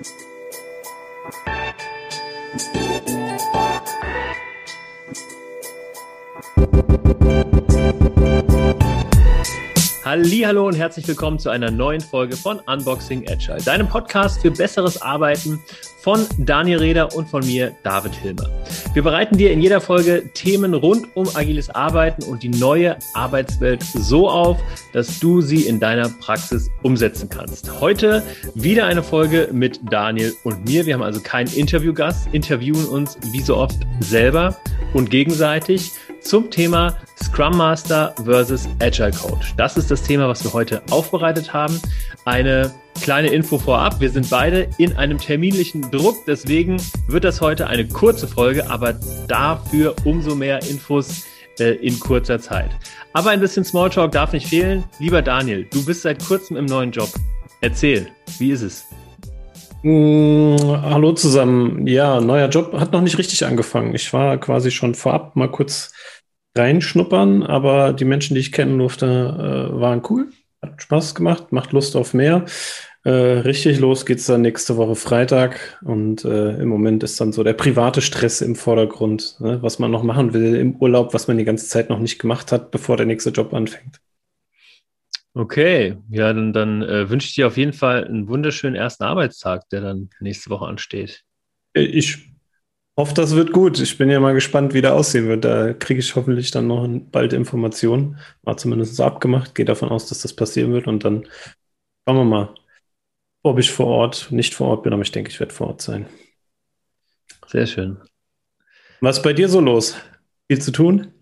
Thank you. Hallo und herzlich willkommen zu einer neuen Folge von Unboxing Agile, deinem Podcast für besseres Arbeiten von Daniel Reder und von mir, David Hilmer. Wir bereiten dir in jeder Folge Themen rund um agiles Arbeiten und die neue Arbeitswelt so auf, dass du sie in deiner Praxis umsetzen kannst. Heute wieder eine Folge mit Daniel und mir. Wir haben also keinen Interviewgast, interviewen uns wie so oft selber und gegenseitig zum Thema Scrum Master versus Agile Coach. Das ist das Thema, was wir heute aufbereitet haben. Eine kleine Info vorab. Wir sind beide in einem terminlichen Druck. Deswegen wird das heute eine kurze Folge, aber dafür umso mehr Infos äh, in kurzer Zeit. Aber ein bisschen Smalltalk darf nicht fehlen. Lieber Daniel, du bist seit kurzem im neuen Job. Erzähl, wie ist es? Mm, hallo zusammen. Ja, neuer Job hat noch nicht richtig angefangen. Ich war quasi schon vorab mal kurz reinschnuppern, aber die Menschen, die ich kennen durfte, äh, waren cool. Hat Spaß gemacht, macht Lust auf mehr. Äh, richtig los geht's dann nächste Woche Freitag und äh, im Moment ist dann so der private Stress im Vordergrund, ne, was man noch machen will im Urlaub, was man die ganze Zeit noch nicht gemacht hat, bevor der nächste Job anfängt. Okay, ja, dann, dann äh, wünsche ich dir auf jeden Fall einen wunderschönen ersten Arbeitstag, der dann nächste Woche ansteht. Äh, ich hoffe, das wird gut. Ich bin ja mal gespannt, wie der aussehen wird. Da kriege ich hoffentlich dann noch bald Informationen. War zumindest so abgemacht. Gehe davon aus, dass das passieren wird. Und dann schauen wir mal, ob ich vor Ort, nicht vor Ort bin, aber ich denke, ich werde vor Ort sein. Sehr schön. Was ist bei dir so los? Viel zu tun?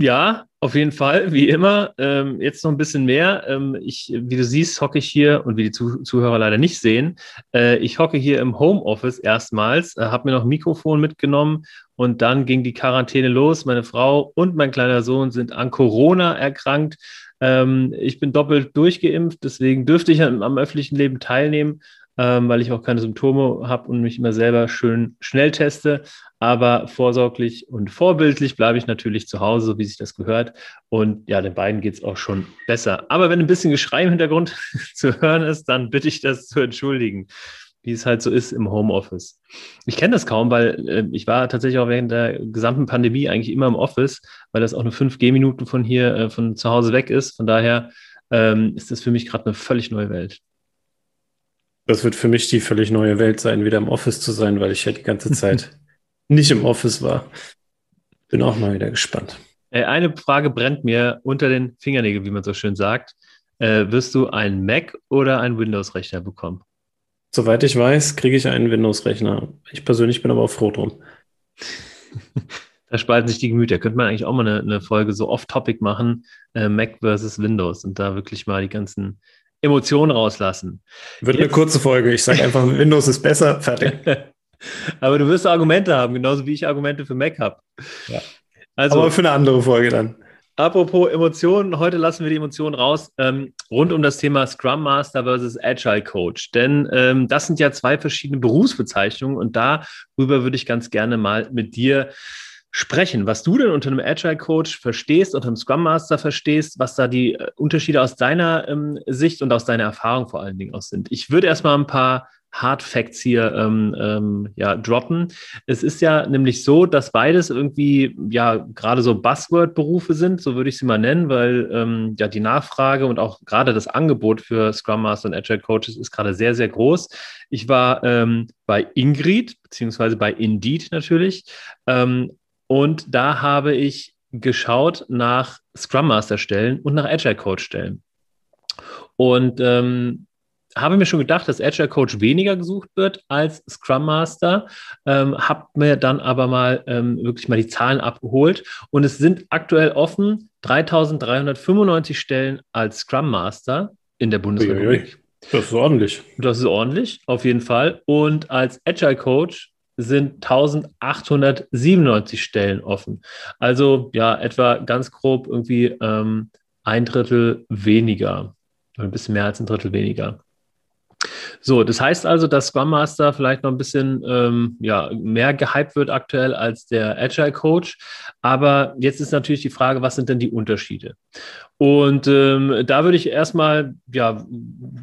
Ja, auf jeden Fall, wie immer. Ähm, jetzt noch ein bisschen mehr. Ähm, ich, wie du siehst, hocke ich hier und wie die Zuh Zuhörer leider nicht sehen. Äh, ich hocke hier im Homeoffice erstmals, äh, habe mir noch ein Mikrofon mitgenommen und dann ging die Quarantäne los. Meine Frau und mein kleiner Sohn sind an Corona erkrankt. Ähm, ich bin doppelt durchgeimpft, deswegen dürfte ich am, am öffentlichen Leben teilnehmen ähm, weil ich auch keine Symptome habe und mich immer selber schön schnell teste. Aber vorsorglich und vorbildlich bleibe ich natürlich zu Hause, so wie sich das gehört. Und ja, den beiden geht es auch schon besser. Aber wenn ein bisschen Geschrei im Hintergrund zu hören ist, dann bitte ich das zu entschuldigen wie es halt so ist im Homeoffice. Ich kenne das kaum, weil äh, ich war tatsächlich auch während der gesamten Pandemie eigentlich immer im Office, weil das auch nur fünf Gehminuten von hier, äh, von zu Hause weg ist. Von daher ähm, ist das für mich gerade eine völlig neue Welt. Das wird für mich die völlig neue Welt sein, wieder im Office zu sein, weil ich ja die ganze Zeit nicht im Office war. Bin auch mal wieder gespannt. Eine Frage brennt mir unter den Fingernägeln, wie man so schön sagt. Äh, wirst du einen Mac oder einen Windows-Rechner bekommen? Soweit ich weiß, kriege ich einen Windows-Rechner. Ich persönlich bin aber auch froh drum. da spalten sich die Gemüter. Könnte man eigentlich auch mal eine, eine Folge so off-topic machen, äh, Mac versus Windows und da wirklich mal die ganzen Emotionen rauslassen. Wird Jetzt, eine kurze Folge. Ich sage einfach, Windows ist besser, fertig. Aber du wirst Argumente haben, genauso wie ich Argumente für Mac habe. Ja. Also, Aber für eine andere Folge dann. Apropos Emotionen, heute lassen wir die Emotionen raus ähm, rund um das Thema Scrum Master versus Agile Coach. Denn ähm, das sind ja zwei verschiedene Berufsbezeichnungen und darüber würde ich ganz gerne mal mit dir sprechen, was du denn unter einem Agile Coach verstehst, unter einem Scrum Master verstehst, was da die äh, Unterschiede aus deiner ähm, Sicht und aus deiner Erfahrung vor allen Dingen aus sind. Ich würde erstmal ein paar Hard Facts hier ähm, ähm, ja, droppen. Es ist ja nämlich so, dass beides irgendwie ja gerade so Buzzword-Berufe sind, so würde ich sie mal nennen, weil ähm, ja die Nachfrage und auch gerade das Angebot für Scrum Master und Agile Coaches ist gerade sehr, sehr groß. Ich war ähm, bei Ingrid, beziehungsweise bei Indeed natürlich, ähm, und da habe ich geschaut nach Scrum Master Stellen und nach Agile Coach Stellen. Und ähm, habe mir schon gedacht, dass Agile Coach weniger gesucht wird als Scrum Master, ähm, habe mir dann aber mal ähm, wirklich mal die Zahlen abgeholt und es sind aktuell offen 3395 Stellen als Scrum Master in der Bundesrepublik. Das ist ordentlich. Das ist ordentlich, auf jeden Fall. Und als Agile Coach sind 1897 Stellen offen. Also ja, etwa ganz grob irgendwie ähm, ein Drittel weniger, ein bisschen mehr als ein Drittel weniger. So, das heißt also, dass Scrum Master vielleicht noch ein bisschen ähm, ja, mehr gehypt wird aktuell als der Agile Coach. Aber jetzt ist natürlich die Frage, was sind denn die Unterschiede? Und ähm, da würde ich erstmal ja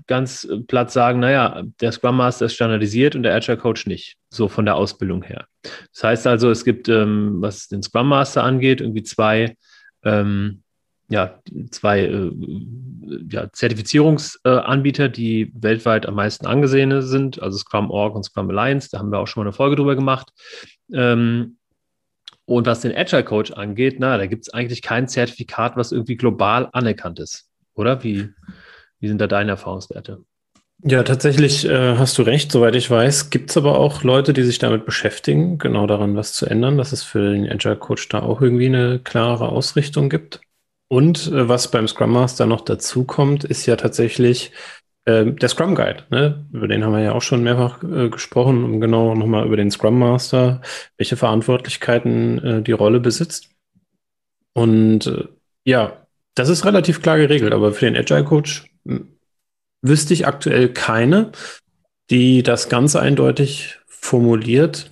ganz platt sagen, naja, der Scrum Master ist standardisiert und der Agile Coach nicht, so von der Ausbildung her. Das heißt also, es gibt, ähm, was den Scrum Master angeht, irgendwie zwei ähm, ja, zwei äh, ja, Zertifizierungsanbieter, die weltweit am meisten angesehene sind, also Scrum.org und Scrum Alliance. Da haben wir auch schon mal eine Folge drüber gemacht. Ähm, und was den Agile Coach angeht, na, da gibt es eigentlich kein Zertifikat, was irgendwie global anerkannt ist. Oder? Wie, wie sind da deine Erfahrungswerte? Ja, tatsächlich äh, hast du recht. Soweit ich weiß, gibt es aber auch Leute, die sich damit beschäftigen, genau daran was zu ändern, dass es für den Agile Coach da auch irgendwie eine klare Ausrichtung gibt. Und äh, was beim Scrum Master noch dazu kommt, ist ja tatsächlich äh, der Scrum Guide. Ne? Über den haben wir ja auch schon mehrfach äh, gesprochen, um genau nochmal über den Scrum Master, welche Verantwortlichkeiten äh, die Rolle besitzt. Und äh, ja, das ist relativ klar geregelt, aber für den Agile Coach hm, wüsste ich aktuell keine, die das ganz eindeutig formuliert.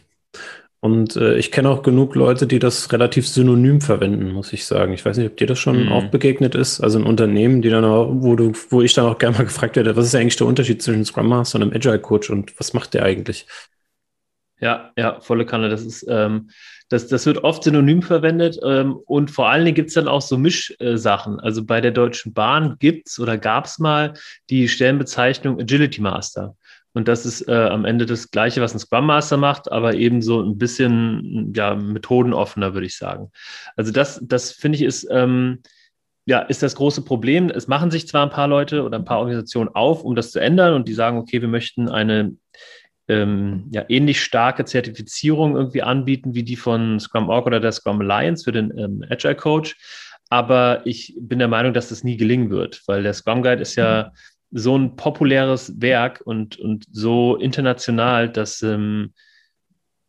Und äh, ich kenne auch genug Leute, die das relativ synonym verwenden, muss ich sagen. Ich weiß nicht, ob dir das schon mhm. auch begegnet ist. Also ein Unternehmen, die dann auch, wo du, wo ich dann auch gerne mal gefragt werde, was ist eigentlich der Unterschied zwischen Scrum Master und einem Agile Coach und was macht der eigentlich? Ja, ja, volle Kanne. Das ist, ähm, das, das wird oft synonym verwendet ähm, und vor allen Dingen gibt es dann auch so Mischsachen. also bei der Deutschen Bahn gibt es oder gab es mal die Stellenbezeichnung Agility Master. Und das ist äh, am Ende das Gleiche, was ein Scrum Master macht, aber eben so ein bisschen ja, methodenoffener, würde ich sagen. Also das, das finde ich ist, ähm, ja, ist das große Problem. Es machen sich zwar ein paar Leute oder ein paar Organisationen auf, um das zu ändern und die sagen, okay, wir möchten eine ähm, ja, ähnlich starke Zertifizierung irgendwie anbieten wie die von Scrum.org oder der Scrum Alliance für den ähm, Agile Coach. Aber ich bin der Meinung, dass das nie gelingen wird, weil der Scrum Guide ist ja mhm so ein populäres Werk und, und so international, dass ähm,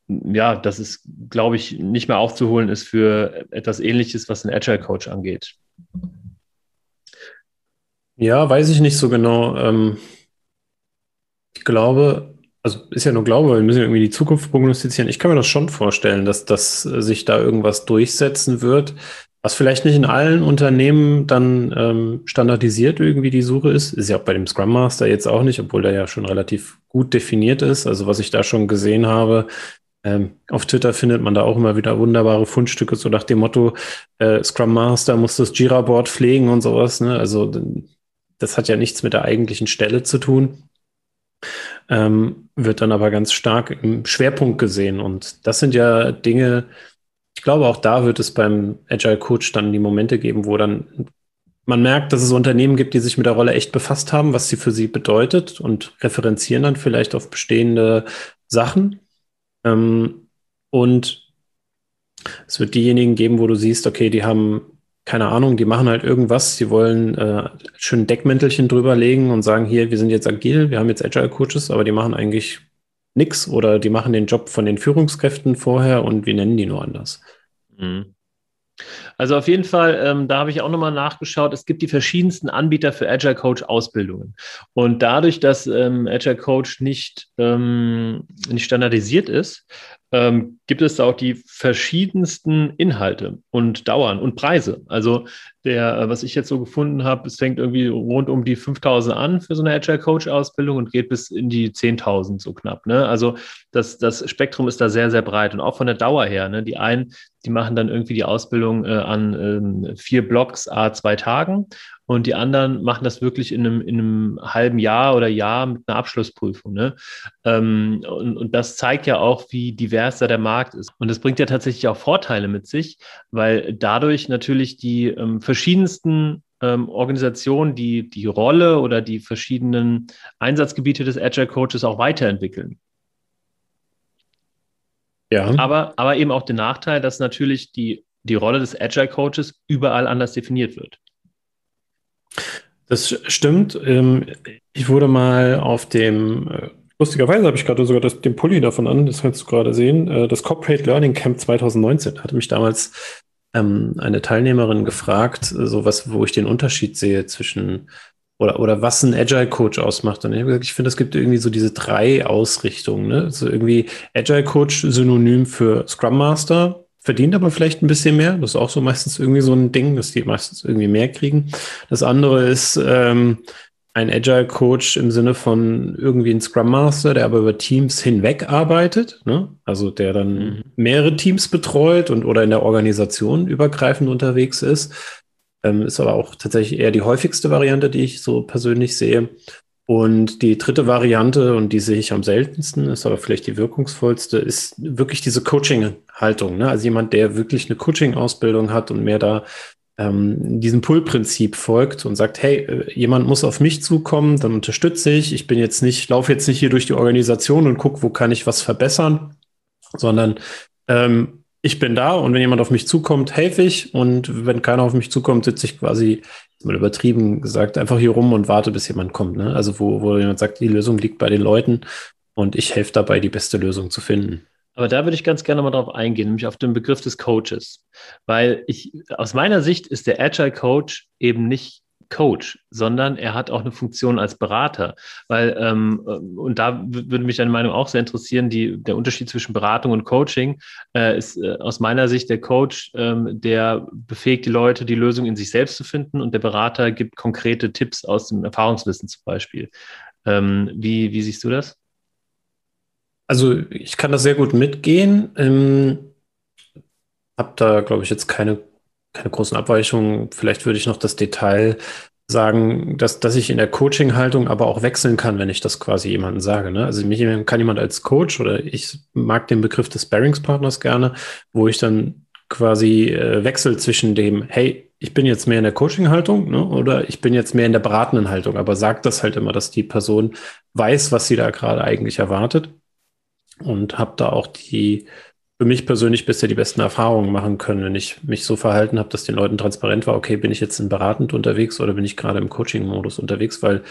ja, dass es, glaube ich, nicht mehr aufzuholen ist für etwas ähnliches, was den Agile Coach angeht. Ja, weiß ich nicht so genau. Ähm, ich glaube, also ist ja nur Glaube, wir müssen irgendwie die Zukunft prognostizieren. Ich kann mir das schon vorstellen, dass, dass sich da irgendwas durchsetzen wird. Was vielleicht nicht in allen Unternehmen dann ähm, standardisiert irgendwie die Suche ist, ist ja auch bei dem Scrum Master jetzt auch nicht, obwohl der ja schon relativ gut definiert ist. Also was ich da schon gesehen habe, ähm, auf Twitter findet man da auch immer wieder wunderbare Fundstücke, so nach dem Motto, äh, Scrum Master muss das Jira-Board pflegen und sowas. Ne? Also das hat ja nichts mit der eigentlichen Stelle zu tun. Ähm, wird dann aber ganz stark im Schwerpunkt gesehen. Und das sind ja Dinge, ich glaube, auch da wird es beim Agile Coach dann die Momente geben, wo dann man merkt, dass es Unternehmen gibt, die sich mit der Rolle echt befasst haben, was sie für sie bedeutet und referenzieren dann vielleicht auf bestehende Sachen. Ähm, und es wird diejenigen geben, wo du siehst, okay, die haben keine Ahnung, die machen halt irgendwas, die wollen äh, schön Deckmäntelchen drüber legen und sagen, hier, wir sind jetzt agil, wir haben jetzt Agile Coaches, aber die machen eigentlich nix oder die machen den Job von den Führungskräften vorher und wir nennen die nur anders. Mhm. Also auf jeden Fall, ähm, da habe ich auch nochmal nachgeschaut. Es gibt die verschiedensten Anbieter für Agile Coach Ausbildungen. Und dadurch, dass ähm, Agile Coach nicht, ähm, nicht standardisiert ist, ähm, gibt es da auch die verschiedensten Inhalte und Dauern und Preise. Also der, äh, was ich jetzt so gefunden habe, es fängt irgendwie rund um die 5000 an für so eine Agile Coach Ausbildung und geht bis in die 10.000 so knapp. Ne? Also das, das Spektrum ist da sehr, sehr breit und auch von der Dauer her. Ne? Die einen, die machen dann irgendwie die Ausbildung äh, an ähm, vier Blocks, a zwei Tagen und die anderen machen das wirklich in einem, in einem halben Jahr oder Jahr mit einer Abschlussprüfung. Ne? Ähm, und, und das zeigt ja auch, wie divers da der Markt ist. Und das bringt ja tatsächlich auch Vorteile mit sich, weil dadurch natürlich die ähm, verschiedensten ähm, Organisationen die, die Rolle oder die verschiedenen Einsatzgebiete des Agile Coaches auch weiterentwickeln. Ja. Aber, aber eben auch den Nachteil, dass natürlich die, die Rolle des Agile Coaches überall anders definiert wird. Das stimmt. Ähm, ich wurde mal auf dem, äh, lustigerweise habe ich gerade sogar das, den Pulli davon an, das kannst du gerade sehen, äh, das Corporate Learning Camp 2019 hatte mich damals ähm, eine Teilnehmerin gefragt, so was, wo ich den Unterschied sehe zwischen oder, oder was ein Agile Coach ausmacht. Und ich habe gesagt, ich finde, es gibt irgendwie so diese drei Ausrichtungen. Ne? So irgendwie Agile Coach synonym für Scrum Master, verdient aber vielleicht ein bisschen mehr. Das ist auch so meistens irgendwie so ein Ding, dass die meistens irgendwie mehr kriegen. Das andere ist ähm, ein Agile Coach im Sinne von irgendwie ein Scrum Master, der aber über Teams hinweg arbeitet, ne? also der dann mhm. mehrere Teams betreut und oder in der Organisation übergreifend unterwegs ist. Ähm, ist aber auch tatsächlich eher die häufigste Variante, die ich so persönlich sehe. Und die dritte Variante, und die sehe ich am seltensten, ist aber vielleicht die wirkungsvollste, ist wirklich diese Coaching-Haltung. Ne? Also jemand, der wirklich eine Coaching-Ausbildung hat und mehr da ähm, diesem Pull-Prinzip folgt und sagt, hey, äh, jemand muss auf mich zukommen, dann unterstütze ich. Ich bin jetzt nicht, laufe jetzt nicht hier durch die Organisation und gucke, wo kann ich was verbessern, sondern ähm, ich bin da und wenn jemand auf mich zukommt, helfe ich. Und wenn keiner auf mich zukommt, sitze ich quasi, mal übertrieben gesagt, einfach hier rum und warte, bis jemand kommt. Ne? Also wo, wo jemand sagt, die Lösung liegt bei den Leuten und ich helfe dabei, die beste Lösung zu finden. Aber da würde ich ganz gerne mal drauf eingehen, nämlich auf den Begriff des Coaches. Weil ich, aus meiner Sicht ist der Agile Coach eben nicht Coach, sondern er hat auch eine Funktion als Berater. Weil, ähm, und da würde mich deine Meinung auch sehr interessieren, die, der Unterschied zwischen Beratung und Coaching äh, ist äh, aus meiner Sicht der Coach, ähm, der befähigt die Leute, die Lösung in sich selbst zu finden und der Berater gibt konkrete Tipps aus dem Erfahrungswissen zum Beispiel. Ähm, wie, wie siehst du das? Also ich kann das sehr gut mitgehen. Ähm, habe da, glaube ich, jetzt keine keine großen Abweichungen. Vielleicht würde ich noch das Detail sagen, dass, dass ich in der Coaching-Haltung aber auch wechseln kann, wenn ich das quasi jemandem sage. Ne? Also mich kann jemand als Coach oder ich mag den Begriff des Sparringspartners gerne, wo ich dann quasi äh, wechsel zwischen dem, hey, ich bin jetzt mehr in der Coaching-Haltung ne? oder ich bin jetzt mehr in der beratenden Haltung, aber sagt das halt immer, dass die Person weiß, was sie da gerade eigentlich erwartet und habe da auch die für mich persönlich bisher die besten Erfahrungen machen können, wenn ich mich so verhalten habe, dass den Leuten transparent war, okay, bin ich jetzt in beratend unterwegs oder bin ich gerade im Coaching-Modus unterwegs, weil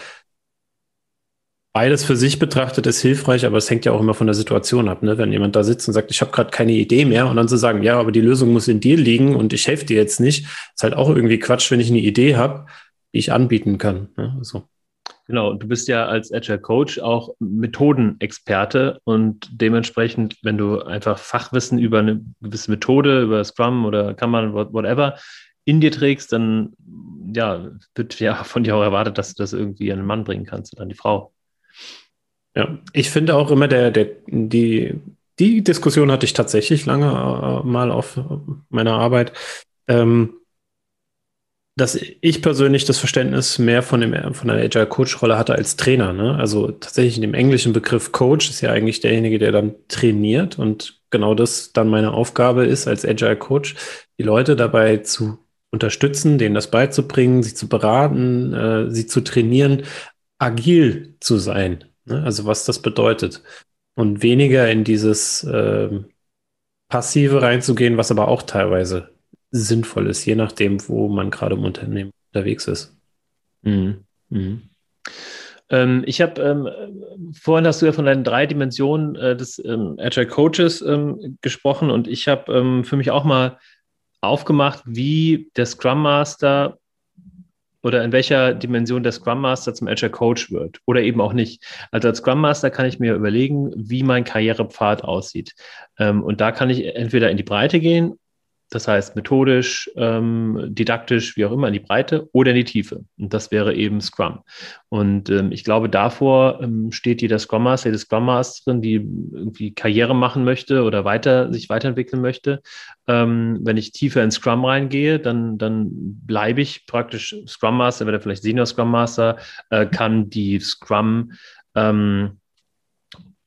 beides für sich betrachtet ist hilfreich, aber es hängt ja auch immer von der Situation ab. Ne? Wenn jemand da sitzt und sagt, ich habe gerade keine Idee mehr und dann zu sagen, ja, aber die Lösung muss in dir liegen und ich helfe dir jetzt nicht, ist halt auch irgendwie Quatsch, wenn ich eine Idee habe, die ich anbieten kann. Ne? Also. Genau, du bist ja als Agile Coach auch Methodenexperte und dementsprechend, wenn du einfach Fachwissen über eine gewisse Methode, über Scrum oder Kanban, whatever, in dir trägst, dann ja, wird ja von dir auch erwartet, dass du das irgendwie an den Mann bringen kannst oder an die Frau. Ja, ich finde auch immer, der, der, die, die Diskussion hatte ich tatsächlich lange äh, mal auf meiner Arbeit. Ähm, dass ich persönlich das Verständnis mehr von, dem, von der Agile Coach Rolle hatte als Trainer. Ne? Also tatsächlich in dem englischen Begriff Coach ist ja eigentlich derjenige, der dann trainiert und genau das dann meine Aufgabe ist als Agile Coach, die Leute dabei zu unterstützen, denen das beizubringen, sie zu beraten, äh, sie zu trainieren, agil zu sein. Ne? Also was das bedeutet und weniger in dieses äh, Passive reinzugehen, was aber auch teilweise sinnvoll ist, je nachdem, wo man gerade im Unternehmen unterwegs ist. Mhm. Mhm. Ähm, ich habe, ähm, vorhin hast du ja von deinen drei Dimensionen äh, des ähm, Agile Coaches ähm, gesprochen und ich habe ähm, für mich auch mal aufgemacht, wie der Scrum Master oder in welcher Dimension der Scrum Master zum Agile Coach wird oder eben auch nicht. Also als Scrum Master kann ich mir überlegen, wie mein Karrierepfad aussieht. Ähm, und da kann ich entweder in die Breite gehen das heißt, methodisch, ähm, didaktisch, wie auch immer, in die Breite oder in die Tiefe. Und das wäre eben Scrum. Und ähm, ich glaube, davor ähm, steht jeder Scrum Master, jede Scrum Masterin, die irgendwie Karriere machen möchte oder weiter, sich weiterentwickeln möchte. Ähm, wenn ich tiefer in Scrum reingehe, dann, dann bleibe ich praktisch Scrum Master, werde vielleicht Senior Scrum Master, äh, kann die Scrum ähm,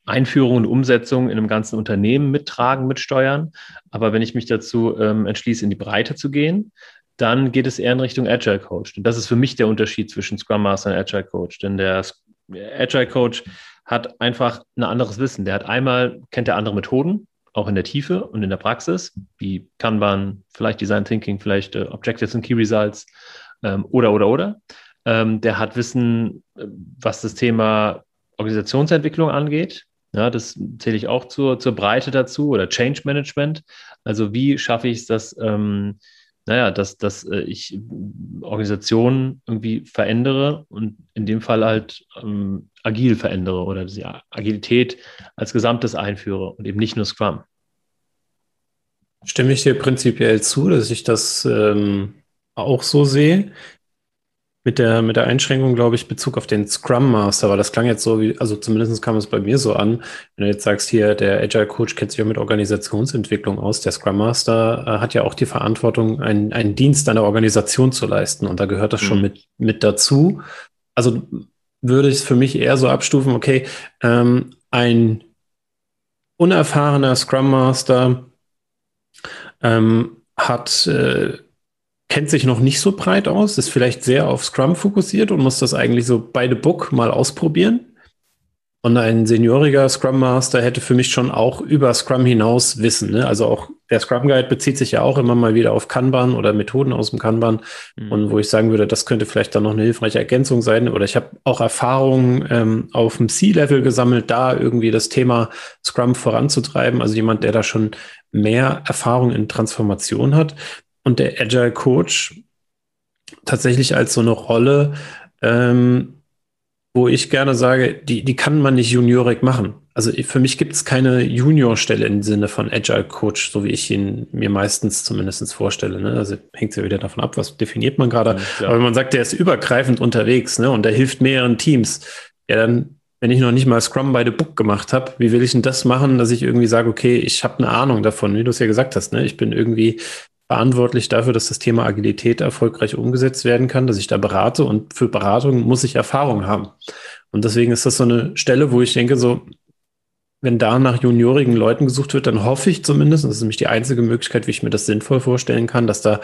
Einführung und Umsetzung in einem ganzen Unternehmen mittragen, mitsteuern. Aber wenn ich mich dazu ähm, entschließe, in die Breite zu gehen, dann geht es eher in Richtung Agile Coach. Und das ist für mich der Unterschied zwischen Scrum Master und Agile Coach. Denn der Agile Coach hat einfach ein anderes Wissen. Der hat einmal, kennt er andere Methoden, auch in der Tiefe und in der Praxis, wie Kanban, vielleicht Design Thinking, vielleicht äh, Objectives and Key Results ähm, oder, oder, oder. Ähm, der hat Wissen, äh, was das Thema Organisationsentwicklung angeht, ja, das zähle ich auch zur, zur Breite dazu oder Change Management. Also wie schaffe ich es, dass ähm, naja, dass, dass äh, ich Organisationen irgendwie verändere und in dem Fall halt ähm, agil verändere oder die Agilität als Gesamtes einführe und eben nicht nur Scrum. Stimme ich dir prinzipiell zu, dass ich das ähm, auch so sehe. Mit der, mit der Einschränkung, glaube ich, Bezug auf den Scrum Master, weil das klang jetzt so wie, also zumindest kam es bei mir so an, wenn du jetzt sagst, hier, der Agile Coach kennt sich ja mit Organisationsentwicklung aus, der Scrum Master äh, hat ja auch die Verantwortung, einen, einen Dienst einer Organisation zu leisten und da gehört das mhm. schon mit, mit dazu. Also würde ich es für mich eher so abstufen, okay, ähm, ein unerfahrener Scrum Master ähm, hat äh, kennt sich noch nicht so breit aus, ist vielleicht sehr auf Scrum fokussiert und muss das eigentlich so the book mal ausprobieren. Und ein senioriger Scrum Master hätte für mich schon auch über Scrum hinaus Wissen. Ne? Also auch der Scrum Guide bezieht sich ja auch immer mal wieder auf Kanban oder Methoden aus dem Kanban. Mhm. Und wo ich sagen würde, das könnte vielleicht dann noch eine hilfreiche Ergänzung sein. Oder ich habe auch Erfahrungen ähm, auf dem C-Level gesammelt, da irgendwie das Thema Scrum voranzutreiben. Also jemand, der da schon mehr Erfahrung in Transformation hat und der Agile Coach tatsächlich als so eine Rolle, ähm, wo ich gerne sage, die, die kann man nicht juniorig machen. Also für mich gibt es keine Juniorstelle im Sinne von Agile Coach, so wie ich ihn mir meistens zumindest vorstelle. Ne? Also hängt ja wieder davon ab, was definiert man gerade. Ja. Aber wenn man sagt, der ist übergreifend unterwegs ne? und der hilft mehreren Teams, ja dann, wenn ich noch nicht mal Scrum by the Book gemacht habe, wie will ich denn das machen, dass ich irgendwie sage, okay, ich habe eine Ahnung davon, wie du es ja gesagt hast. Ne? Ich bin irgendwie verantwortlich dafür, dass das Thema Agilität erfolgreich umgesetzt werden kann, dass ich da berate und für Beratung muss ich Erfahrung haben. Und deswegen ist das so eine Stelle, wo ich denke, so, wenn da nach juniorigen Leuten gesucht wird, dann hoffe ich zumindest, das ist nämlich die einzige Möglichkeit, wie ich mir das sinnvoll vorstellen kann, dass da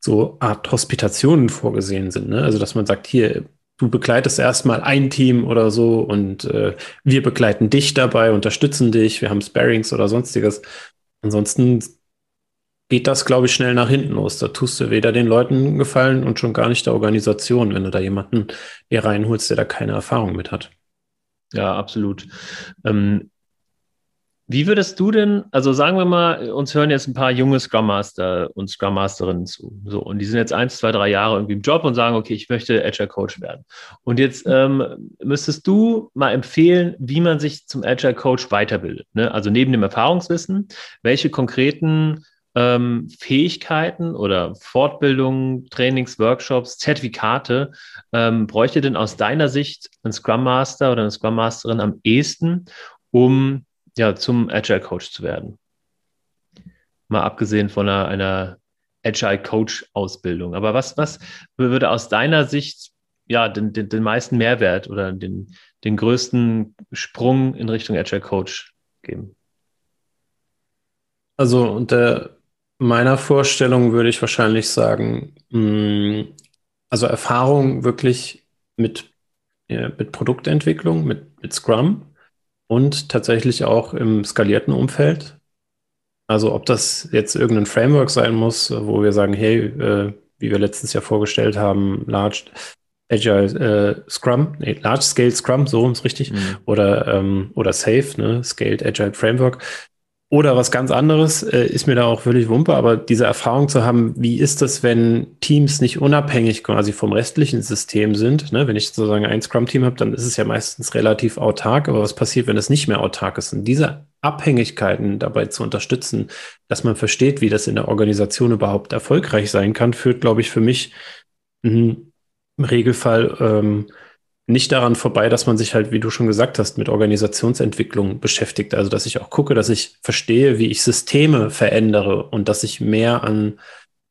so Art Hospitationen vorgesehen sind. Ne? Also, dass man sagt, hier, du begleitest erstmal ein Team oder so und äh, wir begleiten dich dabei, unterstützen dich, wir haben Sparings oder sonstiges. Ansonsten geht das, glaube ich, schnell nach hinten los. Da tust du weder den Leuten gefallen und schon gar nicht der Organisation, wenn du da jemanden hier reinholst, der da keine Erfahrung mit hat. Ja, absolut. Ähm, wie würdest du denn, also sagen wir mal, uns hören jetzt ein paar junge Scrum Master und Scrum Masterinnen zu, so, und die sind jetzt eins, zwei, drei Jahre irgendwie im Job und sagen, okay, ich möchte Agile Coach werden. Und jetzt ähm, müsstest du mal empfehlen, wie man sich zum Agile Coach weiterbildet. Ne? Also neben dem Erfahrungswissen, welche konkreten ähm, Fähigkeiten oder Fortbildungen, Trainings, Workshops, Zertifikate ähm, bräuchte denn aus deiner Sicht ein Scrum Master oder eine Scrum Masterin am ehesten, um ja, zum Agile Coach zu werden? Mal abgesehen von einer, einer Agile Coach Ausbildung. Aber was, was würde aus deiner Sicht ja, den, den, den meisten Mehrwert oder den, den größten Sprung in Richtung Agile Coach geben? Also unter meiner Vorstellung würde ich wahrscheinlich sagen, mh, mm, also Erfahrung wirklich mit, ja, mit Produktentwicklung, mit, mit Scrum und tatsächlich auch im skalierten Umfeld. Also ob das jetzt irgendein Framework sein muss, wo wir sagen, hey, äh, wie wir letztens ja vorgestellt haben, Large Agile äh, Scrum, nee, Large Scale Scrum, so ist richtig, mhm. oder, ähm, oder Safe, ne, Scaled Agile Framework. Oder was ganz anderes, äh, ist mir da auch völlig Wumpe, aber diese Erfahrung zu haben, wie ist das, wenn Teams nicht unabhängig quasi vom restlichen System sind? Ne? Wenn ich sozusagen ein Scrum-Team habe, dann ist es ja meistens relativ autark, aber was passiert, wenn es nicht mehr autark ist? Und diese Abhängigkeiten dabei zu unterstützen, dass man versteht, wie das in der Organisation überhaupt erfolgreich sein kann, führt, glaube ich, für mich im Regelfall ähm, nicht daran vorbei, dass man sich halt, wie du schon gesagt hast, mit Organisationsentwicklung beschäftigt. Also, dass ich auch gucke, dass ich verstehe, wie ich Systeme verändere und dass ich mehr an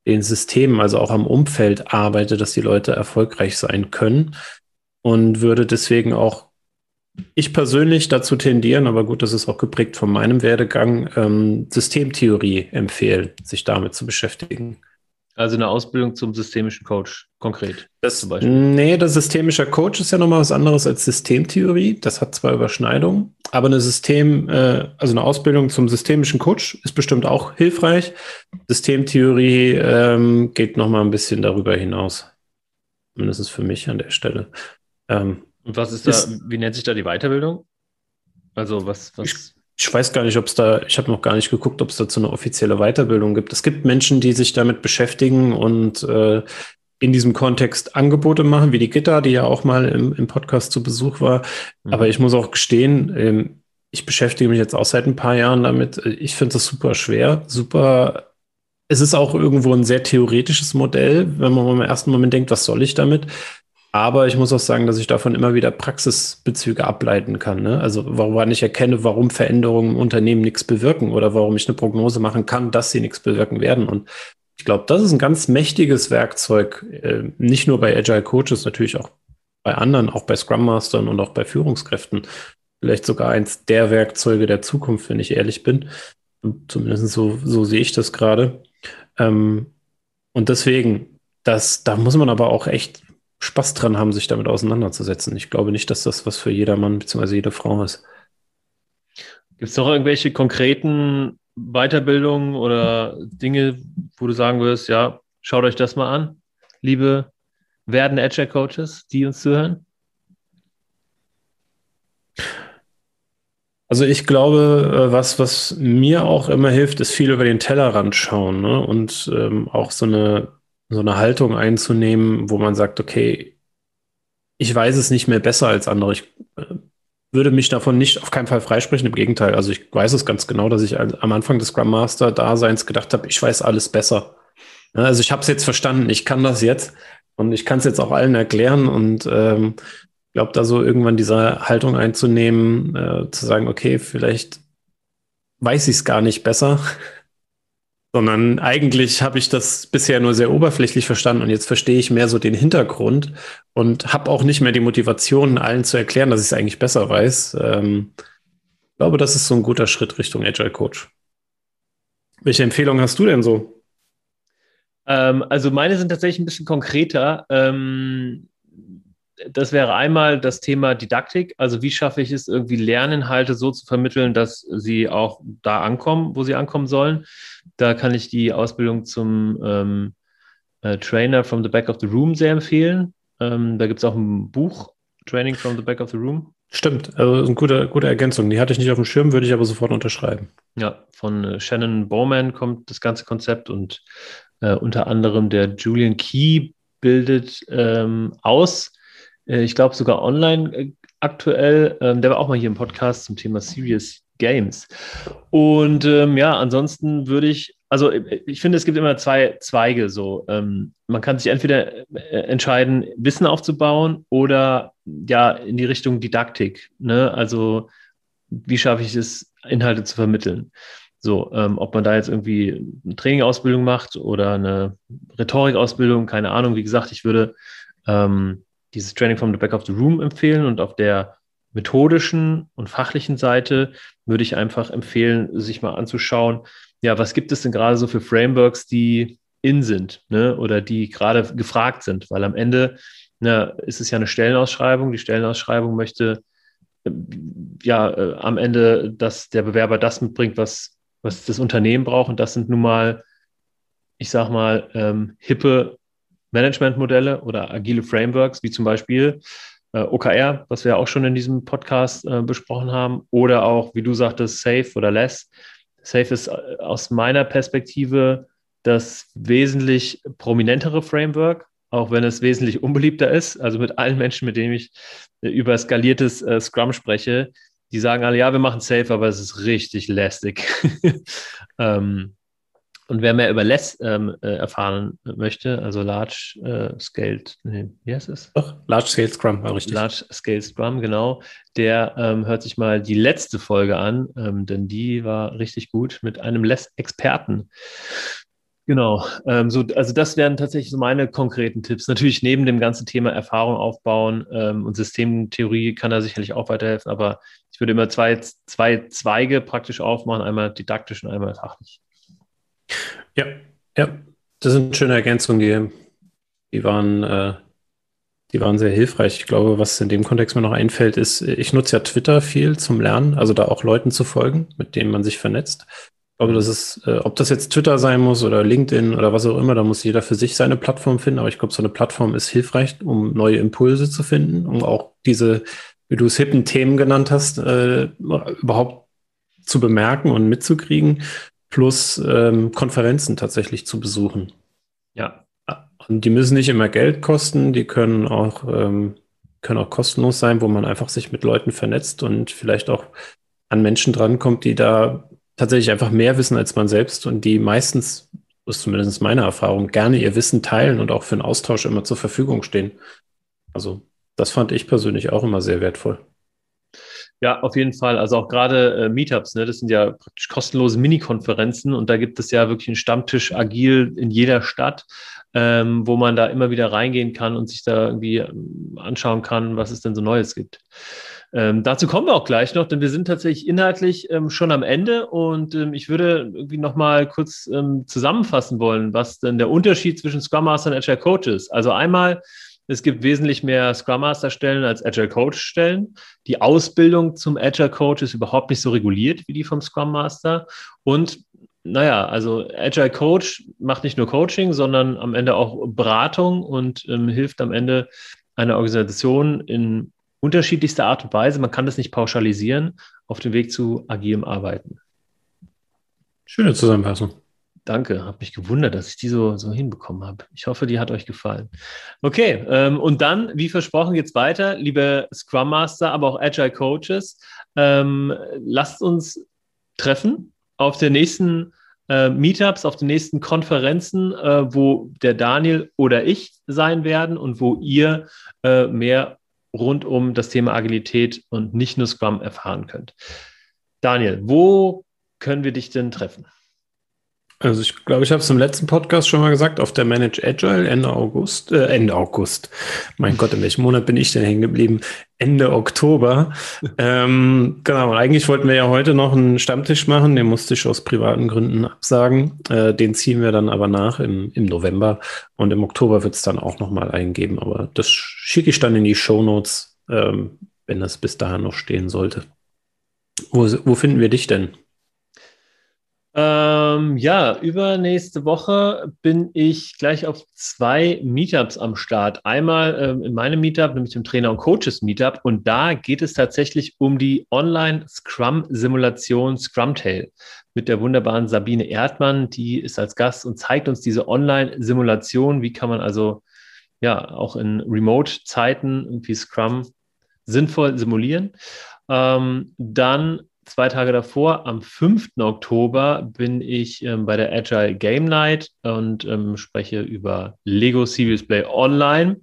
den Systemen, also auch am Umfeld arbeite, dass die Leute erfolgreich sein können und würde deswegen auch ich persönlich dazu tendieren, aber gut, das ist auch geprägt von meinem Werdegang, ähm, Systemtheorie empfehlen, sich damit zu beschäftigen. Also eine Ausbildung zum systemischen Coach, konkret. Das, zum Beispiel. Nee, der systemische Coach ist ja nochmal was anderes als Systemtheorie. Das hat zwar Überschneidungen, aber eine System, äh, also eine Ausbildung zum systemischen Coach ist bestimmt auch hilfreich. Systemtheorie ähm, geht nochmal ein bisschen darüber hinaus. Mindestens für mich an der Stelle. Ähm, Und was ist da, ist, wie nennt sich da die Weiterbildung? Also was, was? Ich, weiß gar nicht, ob es da, ich habe noch gar nicht geguckt, ob es dazu eine offizielle Weiterbildung gibt. Es gibt Menschen, die sich damit beschäftigen und äh, in diesem Kontext Angebote machen, wie die Gitter, die ja auch mal im, im Podcast zu Besuch war. Mhm. Aber ich muss auch gestehen, ähm, ich beschäftige mich jetzt auch seit ein paar Jahren damit. Ich finde das super schwer, super. Es ist auch irgendwo ein sehr theoretisches Modell, wenn man im ersten Moment denkt, was soll ich damit? Aber ich muss auch sagen, dass ich davon immer wieder Praxisbezüge ableiten kann. Ne? Also woran ich erkenne, warum Veränderungen im Unternehmen nichts bewirken oder warum ich eine Prognose machen kann, dass sie nichts bewirken werden. Und ich glaube, das ist ein ganz mächtiges Werkzeug, äh, nicht nur bei Agile Coaches, natürlich auch bei anderen, auch bei Scrum Mastern und auch bei Führungskräften. Vielleicht sogar eins der Werkzeuge der Zukunft, wenn ich ehrlich bin. Zumindest so, so sehe ich das gerade. Ähm, und deswegen, das, da muss man aber auch echt Spaß dran haben, sich damit auseinanderzusetzen. Ich glaube nicht, dass das was für jedermann bzw. jede Frau ist. Gibt es noch irgendwelche konkreten Weiterbildungen oder Dinge, wo du sagen wirst, ja, schaut euch das mal an, liebe werdende Agile Coaches, die uns zuhören? Also ich glaube, äh, was, was mir auch immer hilft, ist viel über den Tellerrand schauen ne? und ähm, auch so eine so eine Haltung einzunehmen, wo man sagt, okay, ich weiß es nicht mehr besser als andere. Ich äh, würde mich davon nicht auf keinen Fall freisprechen. Im Gegenteil, also ich weiß es ganz genau, dass ich am Anfang des Scrum Master Daseins gedacht habe, ich weiß alles besser. also ich habe es jetzt verstanden, ich kann das jetzt und ich kann es jetzt auch allen erklären und ähm, glaube, da so irgendwann diese Haltung einzunehmen, äh, zu sagen, okay, vielleicht weiß ich es gar nicht besser sondern eigentlich habe ich das bisher nur sehr oberflächlich verstanden und jetzt verstehe ich mehr so den Hintergrund und habe auch nicht mehr die Motivation, allen zu erklären, dass ich es eigentlich besser weiß. Ähm, ich glaube, das ist so ein guter Schritt Richtung Agile Coach. Welche Empfehlung hast du denn so? Ähm, also meine sind tatsächlich ein bisschen konkreter. Ähm, das wäre einmal das Thema Didaktik. Also wie schaffe ich es, irgendwie Lerninhalte so zu vermitteln, dass sie auch da ankommen, wo sie ankommen sollen. Da kann ich die Ausbildung zum ähm, äh, Trainer from the Back of the Room sehr empfehlen. Ähm, da gibt es auch ein Buch, Training from the Back of the Room. Stimmt, also eine gute, gute Ergänzung. Die hatte ich nicht auf dem Schirm, würde ich aber sofort unterschreiben. Ja, von äh, Shannon Bowman kommt das ganze Konzept und äh, unter anderem der Julian Key bildet ähm, aus. Äh, ich glaube sogar online äh, aktuell. Ähm, der war auch mal hier im Podcast zum Thema Serious Games. Und ähm, ja, ansonsten würde ich, also äh, ich finde, es gibt immer zwei Zweige so. Ähm, man kann sich entweder äh, entscheiden, Wissen aufzubauen oder ja, in die Richtung Didaktik. Ne? Also wie schaffe ich es, Inhalte zu vermitteln? So, ähm, ob man da jetzt irgendwie eine Trainingausbildung macht oder eine Rhetorikausbildung, keine Ahnung. Wie gesagt, ich würde ähm, dieses Training from the Back of the Room empfehlen und auf der methodischen und fachlichen Seite würde ich einfach empfehlen, sich mal anzuschauen, ja, was gibt es denn gerade so für Frameworks, die in sind ne, oder die gerade gefragt sind, weil am Ende ne, ist es ja eine Stellenausschreibung. Die Stellenausschreibung möchte äh, ja äh, am Ende, dass der Bewerber das mitbringt, was, was das Unternehmen braucht. Und das sind nun mal, ich sag mal, ähm, hippe Managementmodelle oder agile Frameworks, wie zum Beispiel äh, OKR, was wir auch schon in diesem Podcast äh, besprochen haben, oder auch, wie du sagtest, Safe oder Less. Safe ist äh, aus meiner Perspektive das wesentlich prominentere Framework, auch wenn es wesentlich unbeliebter ist. Also mit allen Menschen, mit denen ich äh, über skaliertes äh, Scrum spreche, die sagen alle, ja, wir machen Safe, aber es ist richtig lästig. ähm, und wer mehr über Less ähm, äh, erfahren möchte, also Large äh, Scale, nee, wie heißt es? Doch, Large Scale Scrum war richtig. Large Scale Scrum, genau. Der ähm, hört sich mal die letzte Folge an, ähm, denn die war richtig gut mit einem Less-Experten. Genau, ähm, so, also das wären tatsächlich so meine konkreten Tipps. Natürlich neben dem ganzen Thema Erfahrung aufbauen ähm, und Systemtheorie kann da sicherlich auch weiterhelfen, aber ich würde immer zwei, zwei Zweige praktisch aufmachen, einmal didaktisch und einmal fachlich. Ja, ja, das sind schöne Ergänzungen, die, die waren, äh, die waren sehr hilfreich. Ich glaube, was in dem Kontext mir noch einfällt, ist, ich nutze ja Twitter viel zum Lernen, also da auch Leuten zu folgen, mit denen man sich vernetzt. Ich glaube, das ist, äh, ob das jetzt Twitter sein muss oder LinkedIn oder was auch immer, da muss jeder für sich seine Plattform finden. Aber ich glaube, so eine Plattform ist hilfreich, um neue Impulse zu finden, um auch diese, wie du es hippen Themen genannt hast, äh, überhaupt zu bemerken und mitzukriegen, plus ähm, Konferenzen tatsächlich zu besuchen. Ja. Und die müssen nicht immer Geld kosten, die können auch, ähm, können auch kostenlos sein, wo man einfach sich mit Leuten vernetzt und vielleicht auch an Menschen drankommt, die da tatsächlich einfach mehr wissen als man selbst und die meistens, das ist zumindest meine Erfahrung, gerne ihr Wissen teilen und auch für einen Austausch immer zur Verfügung stehen. Also das fand ich persönlich auch immer sehr wertvoll. Ja, auf jeden Fall. Also auch gerade äh, Meetups, ne, das sind ja praktisch kostenlose Mini-Konferenzen und da gibt es ja wirklich einen Stammtisch agil in jeder Stadt, ähm, wo man da immer wieder reingehen kann und sich da irgendwie ähm, anschauen kann, was es denn so Neues gibt. Ähm, dazu kommen wir auch gleich noch, denn wir sind tatsächlich inhaltlich ähm, schon am Ende und ähm, ich würde irgendwie nochmal kurz ähm, zusammenfassen wollen, was denn der Unterschied zwischen Scrum Master und Agile Coach ist. Also einmal es gibt wesentlich mehr Scrum Master Stellen als Agile Coach Stellen. Die Ausbildung zum Agile Coach ist überhaupt nicht so reguliert wie die vom Scrum Master. Und naja, also Agile Coach macht nicht nur Coaching, sondern am Ende auch Beratung und ähm, hilft am Ende einer Organisation in unterschiedlichster Art und Weise. Man kann das nicht pauschalisieren auf dem Weg zu agilem Arbeiten. Schöne Zusammenfassung. Danke, habe mich gewundert, dass ich die so, so hinbekommen habe. Ich hoffe, die hat euch gefallen. Okay, ähm, und dann, wie versprochen, geht es weiter. Liebe Scrum Master, aber auch Agile Coaches, ähm, lasst uns treffen auf der nächsten äh, Meetups, auf den nächsten Konferenzen, äh, wo der Daniel oder ich sein werden und wo ihr äh, mehr rund um das Thema Agilität und nicht nur Scrum erfahren könnt. Daniel, wo können wir dich denn treffen? Also ich glaube, ich habe es im letzten Podcast schon mal gesagt, auf der Manage Agile Ende August, äh, Ende August. Mein Gott, in welchem Monat bin ich denn hängen geblieben? Ende Oktober. ähm, genau, eigentlich wollten wir ja heute noch einen Stammtisch machen, den musste ich aus privaten Gründen absagen. Äh, den ziehen wir dann aber nach im, im November und im Oktober wird es dann auch nochmal eingeben, aber das schicke ich dann in die Show Notes, ähm, wenn das bis dahin noch stehen sollte. Wo, wo finden wir dich denn? Ähm, ja, übernächste Woche bin ich gleich auf zwei Meetups am Start. Einmal ähm, in meinem Meetup, nämlich dem Trainer- und Coaches-Meetup. Und da geht es tatsächlich um die Online-Scrum-Simulation Scrumtail mit der wunderbaren Sabine Erdmann. Die ist als Gast und zeigt uns diese Online-Simulation. Wie kann man also ja auch in Remote-Zeiten irgendwie Scrum sinnvoll simulieren? Ähm, dann zwei Tage davor, am 5. Oktober, bin ich ähm, bei der Agile Game Night und ähm, spreche über Lego Serious Play Online.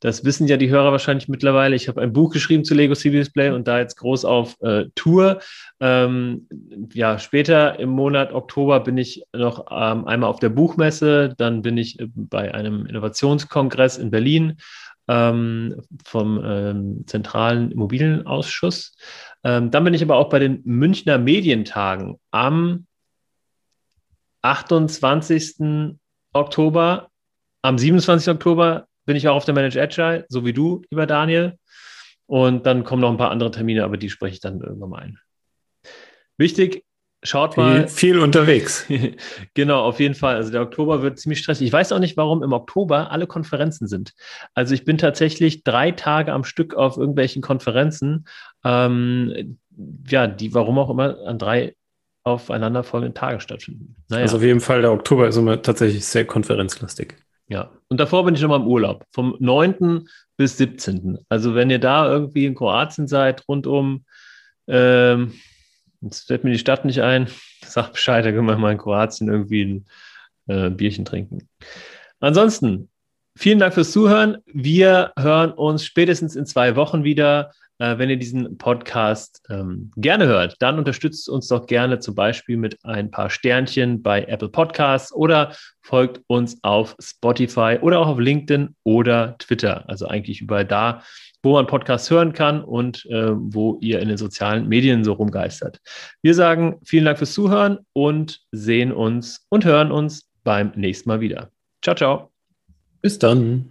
Das wissen ja die Hörer wahrscheinlich mittlerweile. Ich habe ein Buch geschrieben zu Lego Serious Play und da jetzt groß auf äh, Tour. Ähm, ja, später im Monat Oktober bin ich noch ähm, einmal auf der Buchmesse, dann bin ich äh, bei einem Innovationskongress in Berlin ähm, vom ähm, Zentralen Immobilienausschuss. Ähm, dann bin ich aber auch bei den Münchner Medientagen am 28. Oktober. Am 27. Oktober bin ich auch auf der Manage Agile, so wie du, lieber Daniel. Und dann kommen noch ein paar andere Termine, aber die spreche ich dann irgendwann mal ein. Wichtig, Schaut viel, mal. Viel unterwegs. genau, auf jeden Fall. Also der Oktober wird ziemlich stressig. Ich weiß auch nicht, warum im Oktober alle Konferenzen sind. Also ich bin tatsächlich drei Tage am Stück auf irgendwelchen Konferenzen. Ähm, ja, die, warum auch immer, an drei aufeinanderfolgenden Tagen stattfinden. Naja. Also auf jeden Fall, der Oktober ist immer tatsächlich sehr konferenzlastig. Ja, und davor bin ich nochmal im Urlaub, vom 9. bis 17. Also wenn ihr da irgendwie in Kroatien seid, rund um ähm, Jetzt fällt mir die Stadt nicht ein. Sag Bescheid, da können wir mal in Kroatien irgendwie ein äh, Bierchen trinken. Ansonsten, vielen Dank fürs Zuhören. Wir hören uns spätestens in zwei Wochen wieder. Äh, wenn ihr diesen Podcast ähm, gerne hört, dann unterstützt uns doch gerne zum Beispiel mit ein paar Sternchen bei Apple Podcasts oder folgt uns auf Spotify oder auch auf LinkedIn oder Twitter. Also eigentlich überall da, wo man Podcasts hören kann und äh, wo ihr in den sozialen Medien so rumgeistert. Wir sagen vielen Dank fürs Zuhören und sehen uns und hören uns beim nächsten Mal wieder. Ciao, ciao. Bis dann.